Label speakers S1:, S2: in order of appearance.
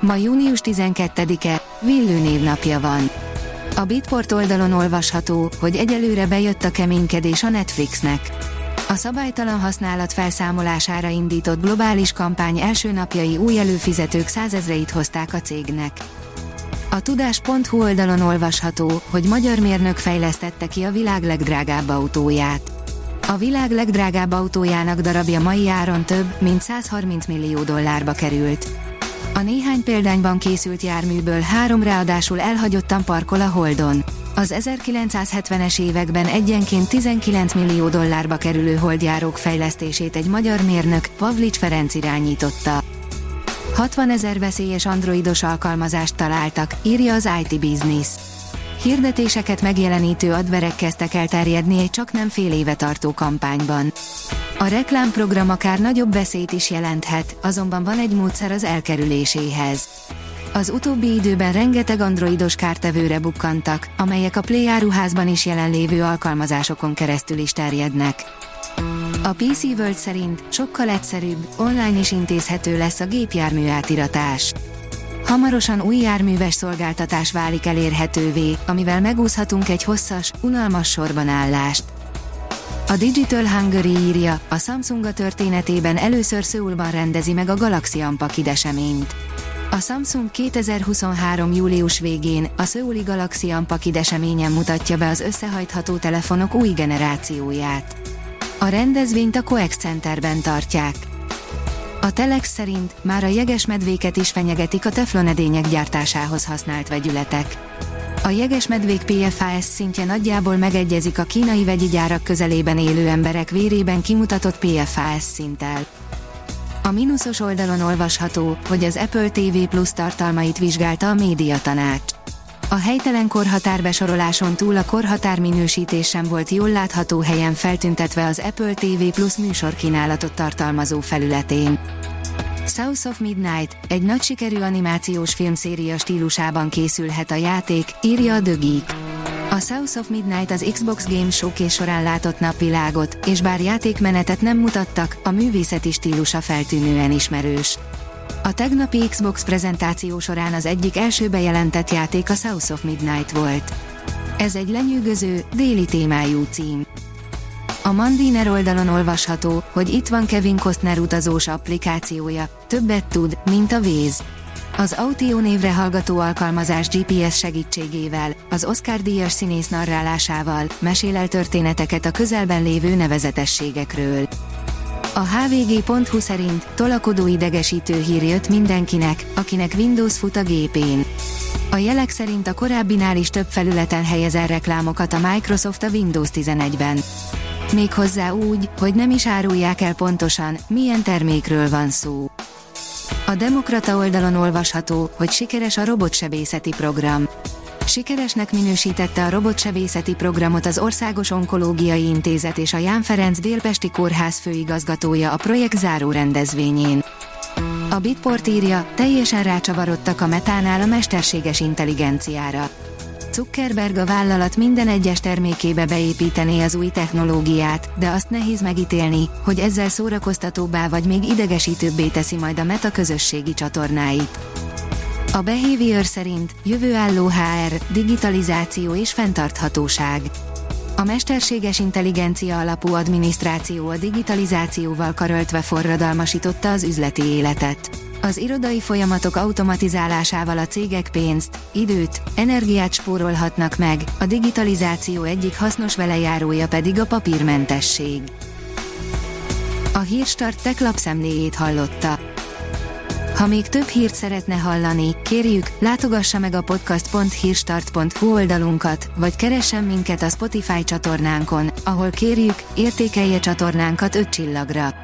S1: Ma június 12-e, Villő névnapja van. A Bitport oldalon olvasható, hogy egyelőre bejött a keménykedés a Netflixnek. A szabálytalan használat felszámolására indított globális kampány első napjai új előfizetők százezreit hozták a cégnek. A tudás.hu oldalon olvasható, hogy magyar mérnök fejlesztette ki a világ legdrágább autóját. A világ legdrágább autójának darabja mai áron több, mint 130 millió dollárba került. A néhány példányban készült járműből három ráadásul elhagyottan parkol a Holdon. Az 1970-es években egyenként 19 millió dollárba kerülő holdjárók fejlesztését egy magyar mérnök, Pavlics Ferenc irányította. 60 ezer veszélyes androidos alkalmazást találtak, írja az IT Business. Hirdetéseket megjelenítő adverek kezdtek el terjedni egy csak nem fél éve tartó kampányban. A reklámprogram akár nagyobb veszélyt is jelenthet, azonban van egy módszer az elkerüléséhez. Az utóbbi időben rengeteg androidos kártevőre bukkantak, amelyek a Play áruházban is jelenlévő alkalmazásokon keresztül is terjednek. A PC World szerint sokkal egyszerűbb, online is intézhető lesz a gépjármű átiratás. Hamarosan új járműves szolgáltatás válik elérhetővé, amivel megúszhatunk egy hosszas, unalmas sorban állást. A Digital Hungary írja, a Samsung a történetében először Szöulban rendezi meg a Galaxy Unpacked eseményt. A Samsung 2023. július végén a Szöuli Galaxy Unpacked eseményen mutatja be az összehajtható telefonok új generációját. A rendezvényt a Coex Centerben tartják. A Telex szerint már a jeges medvéket is fenyegetik a teflonedények gyártásához használt vegyületek. A jeges medvék PFAS szintje nagyjából megegyezik a kínai vegyi gyárak közelében élő emberek vérében kimutatott PFAS szinttel. A mínuszos oldalon olvasható, hogy az Apple TV Plus tartalmait vizsgálta a média tanács. A helytelen korhatár besoroláson túl a korhatár minősítés sem volt jól látható helyen feltüntetve az Apple TV Plus műsorkínálatot tartalmazó felületén. South of Midnight, egy nagy sikerű animációs filmszéria stílusában készülhet a játék, írja a The Geek. A South of Midnight az Xbox Game Showcase során látott napvilágot, és bár játékmenetet nem mutattak, a művészeti stílusa feltűnően ismerős. A tegnapi Xbox prezentáció során az egyik első bejelentett játék a South of Midnight volt. Ez egy lenyűgöző, déli témájú cím. A Mandiner oldalon olvasható, hogy itt van Kevin Costner utazós applikációja, többet tud, mint a Waze. Az Autio névre hallgató alkalmazás GPS segítségével, az Oscar díjas színész narrálásával mesél el történeteket a közelben lévő nevezetességekről. A hvg.hu szerint tolakodó idegesítő hír jött mindenkinek, akinek Windows fut a gépén. A jelek szerint a korábbinál is több felületen helyez el reklámokat a Microsoft a Windows 11-ben. Méghozzá úgy, hogy nem is árulják el pontosan, milyen termékről van szó. A Demokrata oldalon olvasható, hogy sikeres a robotsebészeti program. Sikeresnek minősítette a robotsebészeti programot az Országos Onkológiai Intézet és a Ján Ferenc Délpesti Kórház főigazgatója a projekt záró rendezvényén. A Bitport írja, teljesen rácsavarodtak a metánál a mesterséges intelligenciára. Zuckerberg a vállalat minden egyes termékébe beépítené az új technológiát, de azt nehéz megítélni, hogy ezzel szórakoztatóbbá vagy még idegesítőbbé teszi majd a meta közösségi csatornáit. A Behavior szerint jövőálló HR, digitalizáció és fenntarthatóság. A mesterséges intelligencia alapú adminisztráció a digitalizációval karöltve forradalmasította az üzleti életet. Az irodai folyamatok automatizálásával a cégek pénzt, időt, energiát spórolhatnak meg, a digitalizáció egyik hasznos velejárója pedig a papírmentesség. A Hírstart tech lapszemléjét hallotta. Ha még több hírt szeretne hallani, kérjük, látogassa meg a podcast.hírstart.hu oldalunkat, vagy keressen minket a Spotify csatornánkon, ahol kérjük, értékelje csatornánkat 5 csillagra.